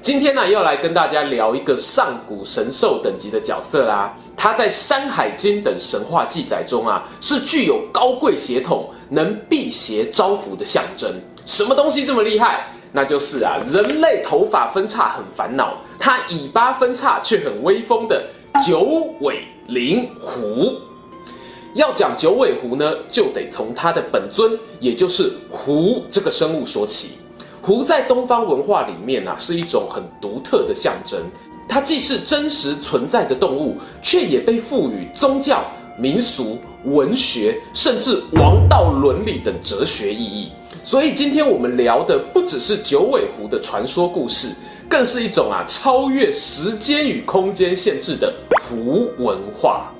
今天呢，要来跟大家聊一个上古神兽等级的角色啦。他在《山海经》等神话记载中啊，是具有高贵血统、能辟邪招福的象征。什么东西这么厉害？那就是啊，人类头发分叉很烦恼，它尾巴分叉却很威风的九尾灵狐。要讲九尾狐呢，就得从它的本尊，也就是狐这个生物说起。狐在东方文化里面啊，是一种很独特的象征。它既是真实存在的动物，却也被赋予宗教、民俗、文学，甚至王道伦理等哲学意义。所以今天我们聊的不只是九尾狐的传说故事，更是一种啊超越时间与空间限制的狐文化。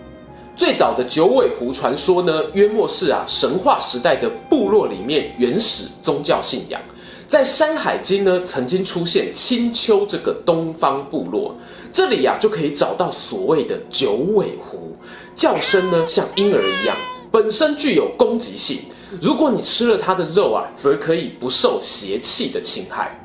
最早的九尾狐传说呢，约莫是啊神话时代的部落里面原始宗教信仰。在《山海经》呢，曾经出现青丘这个东方部落，这里呀、就可以找到所谓的九尾狐，叫声呢像婴儿一样，本身具有攻击性。如果你吃了它的肉啊，则可以不受邪气的侵害。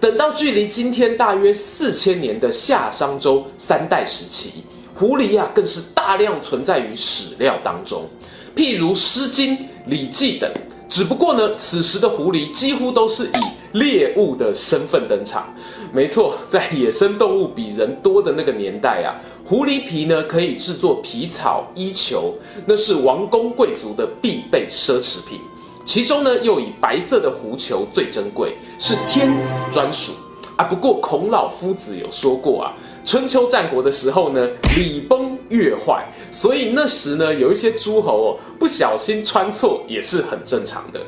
等到距离今天大约四千年的夏商周三代时期，狐狸啊更是大量存在于史料当中，譬如《诗经》《礼记》等。只不过呢，此时的狐狸几乎都是以猎物的身份登场。没错，在野生动物比人多的那个年代啊，狐狸皮呢可以制作皮草、衣裘，那是王公贵族的必备奢侈品。其中呢，又以白色的狐裘最珍贵，是天子专属啊。不过孔老夫子有说过啊。春秋战国的时候呢，礼崩乐坏，所以那时呢，有一些诸侯哦，不小心穿错也是很正常的。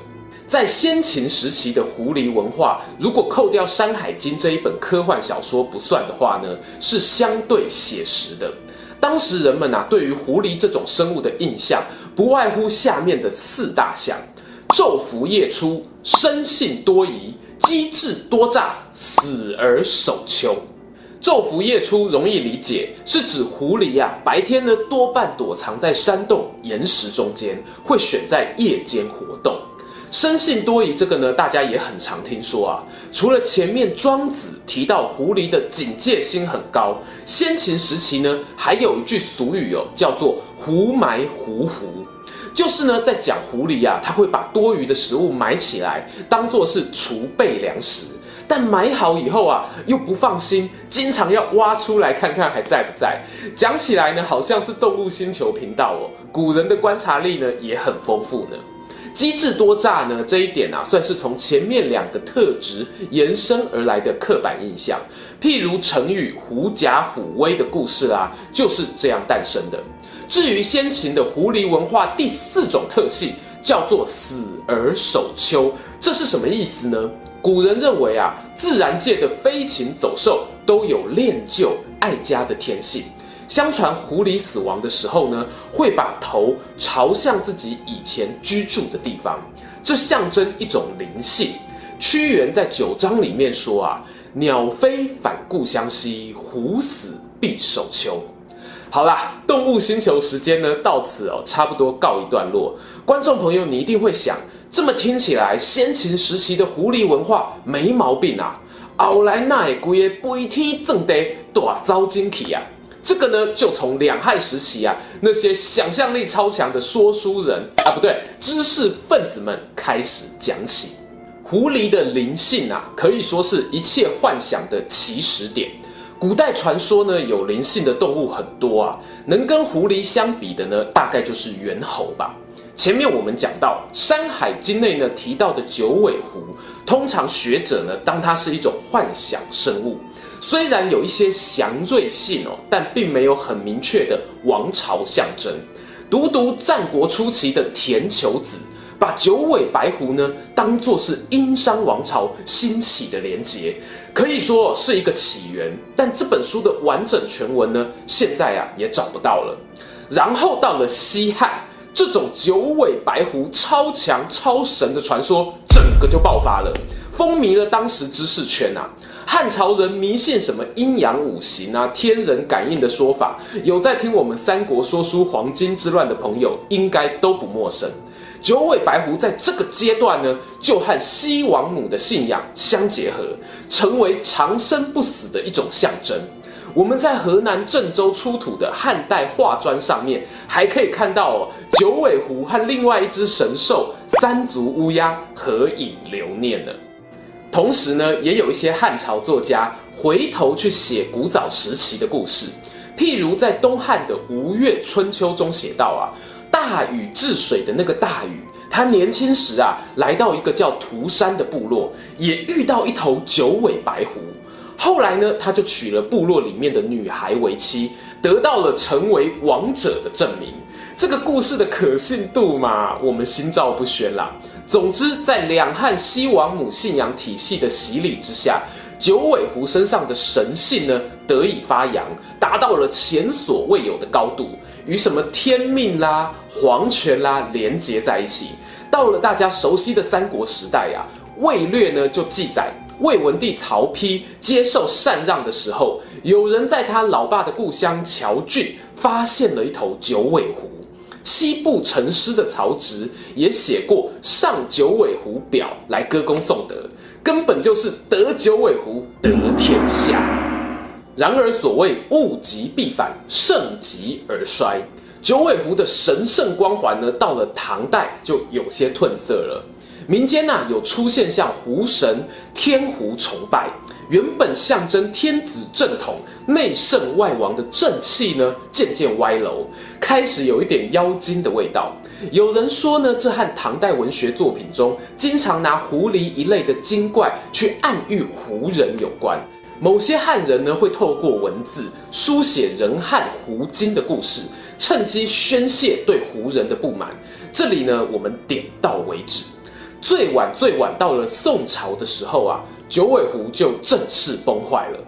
在先秦时期的狐狸文化，如果扣掉《山海经》这一本科幻小说不算的话呢，是相对写实的。当时人们啊，对于狐狸这种生物的印象，不外乎下面的四大项：昼伏夜出、生性多疑、机智多诈、死而守秋。昼伏夜出容易理解，是指狐狸啊，白天呢多半躲藏在山洞、岩石中间，会选在夜间活动。生性多疑这个呢，大家也很常听说啊。除了前面庄子提到狐狸的警戒心很高，先秦时期呢，还有一句俗语哦，叫做“狐埋狐狐”，就是呢在讲狐狸啊，它会把多余的食物埋起来，当做是储备粮食。但买好以后啊，又不放心，经常要挖出来看看还在不在。讲起来呢，好像是动物星球频道哦。古人的观察力呢也很丰富呢。机智多诈呢这一点啊，算是从前面两个特质延伸而来的刻板印象。譬如成语“狐假虎威”的故事啊，就是这样诞生的。至于先秦的狐狸文化第四种特性，叫做“死而守秋”，这是什么意思呢？古人认为啊，自然界的飞禽走兽都有恋旧爱家的天性。相传狐狸死亡的时候呢，会把头朝向自己以前居住的地方，这象征一种灵性。屈原在九章里面说啊：“鸟飞返故乡兮，狐死必守秋。”好啦，动物星球时间呢到此哦，差不多告一段落。观众朋友，你一定会想。这么听起来，先秦时期的狐狸文化没毛病啊。后来那也归飞天正得大遭惊奇啊。这个呢，就从两汉时期啊，那些想象力超强的说书人啊，不对，知识分子们开始讲起。狐狸的灵性啊，可以说是一切幻想的起始点。古代传说呢，有灵性的动物很多啊，能跟狐狸相比的呢，大概就是猿猴吧。前面我们讲到《山海经》内呢提到的九尾狐，通常学者呢当它是一种幻想生物，虽然有一些祥瑞性哦，但并没有很明确的王朝象征。独独战国初期的田求子，把九尾白狐呢当作是殷商王朝兴起的连结，可以说是一个起源。但这本书的完整全文呢，现在啊也找不到了。然后到了西汉，这种九尾白狐超强超神的传说，整个就爆发了，风靡了当时知识圈啊。汉朝人迷信什么阴阳五行啊、天人感应的说法，有在听我们三国说书黄巾之乱的朋友，应该都不陌生。九尾白狐在这个阶段呢，就和西王母的信仰相结合，成为长生不死的一种象征。我们在河南郑州出土的汉代画砖上面，还可以看到哦，九尾狐和另外一只神兽三足乌鸦合影留念呢。同时呢，也有一些汉朝作家回头去写古早时期的故事，譬如在东汉的《吴越春秋》中写到啊，大禹治水的那个大禹，他年轻时啊，来到一个叫涂山的部落，也遇到一头九尾白狐。后来呢，他就娶了部落里面的女孩为妻，得到了成为王者的证明。这个故事的可信度嘛，我们心照不宣啦。总之，在两汉西王母信仰体系的洗礼之下，九尾狐身上的神性呢得以发扬，达到了前所未有的高度，与什么天命啦、皇权啦连接在一起。到了大家熟悉的三国时代呀、啊，《魏略》呢就记载，魏文帝曹丕接受禅让的时候，有人在他老爸的故乡谯郡发现了一头九尾狐。七步成诗的曹植也写过《上九尾狐表》来歌功颂德，根本就是得九尾狐得天下。然而，所谓物极必反，盛极而衰，九尾狐的神圣光环呢，到了唐代就有些褪色了。民间呐、有出现像狐神、天狐崇拜，原本象征天子正统、内圣外王的正气呢，渐渐歪楼，开始有一点妖精的味道。有人说呢，这和唐代文学作品中经常拿狐狸一类的精怪去暗喻胡人有关。某些汉人呢，会透过文字书写人汉胡精的故事，趁机宣泄对胡人的不满。这里呢，我们点到为止。最晚最晚到了宋朝的时候啊，九尾狐就正式崩坏了。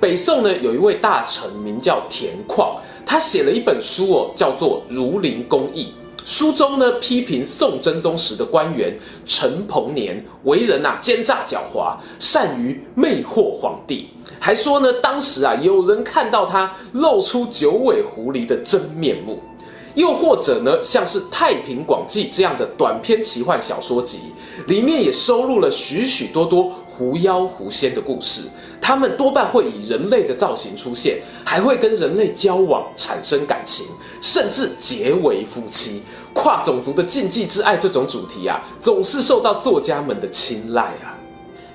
北宋呢，有一位大臣名叫田况，他写了一本书哦，叫做《儒林公议》。书中呢，批评宋真宗时的官员陈鹏年为人呐、奸诈狡猾，善于魅惑皇帝，还说呢，当时啊有人看到他露出九尾狐狸的真面目。又或者呢，像是《太平广记》这样的短篇奇幻小说集，里面也收录了许许多多狐妖狐仙的故事。他们多半会以人类的造型出现，还会跟人类交往，产生感情，甚至结为夫妻。跨种族的禁忌之爱这种主题啊，总是受到作家们的青睐啊。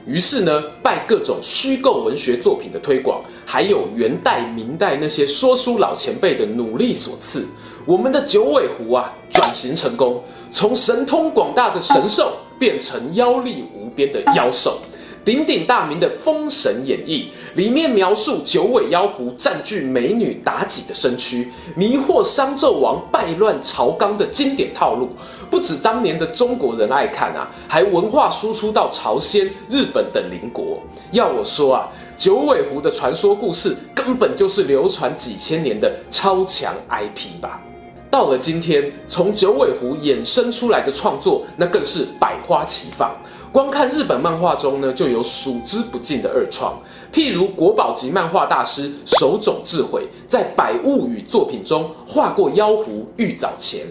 于是呢，拜各种虚构文学作品的推广，还有元代、明代那些说书老前辈的努力所赐。我们的九尾狐啊，转型成功，从神通广大的神兽变成妖力无边的妖兽。鼎鼎大名的《封神演义》里面描述九尾妖狐占据美女妲己的身躯，迷惑商纣王败乱朝纲的经典套路，不止当年的中国人爱看啊，还文化输出到朝鲜、日本等邻国。要我说啊，九尾狐的传说故事根本就是流传几千年的超强 IP 吧。到了今天，从九尾狐衍生出来的创作，那更是百花齐放。光看日本漫画中呢，就有数之不尽的二创。譬如国宝级漫画大师手冢治绘，在《百物语》作品中画过妖狐玉藻前；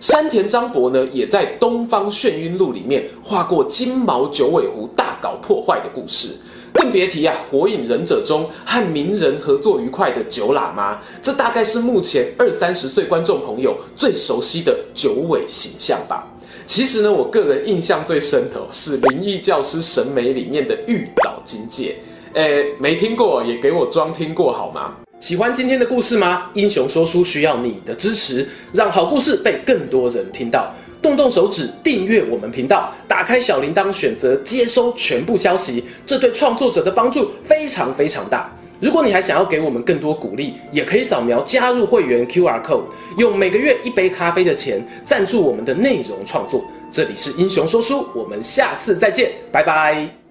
山田张博呢，也在《东方眩晕录》里面画过金毛九尾狐大搞破坏的故事。更别提啊，《火影忍者》中和鸣人合作愉快的九喇嘛，这大概是目前二三十岁观众朋友最熟悉的九尾形象吧。其实呢，我个人印象最深的是《灵异教师神眉》里面的玉藻金戒。诶，没听过也给我装听过好吗？喜欢今天的故事吗？英雄说书需要你的支持，让好故事被更多人听到。动动手指订阅我们频道，打开小铃铛，选择接收全部消息，这对创作者的帮助非常非常大。如果你还想要给我们更多鼓励，也可以扫描加入会员 QR code，用每个月一杯咖啡的钱赞助我们的内容创作。这里是英雄说书，我们下次再见，拜拜。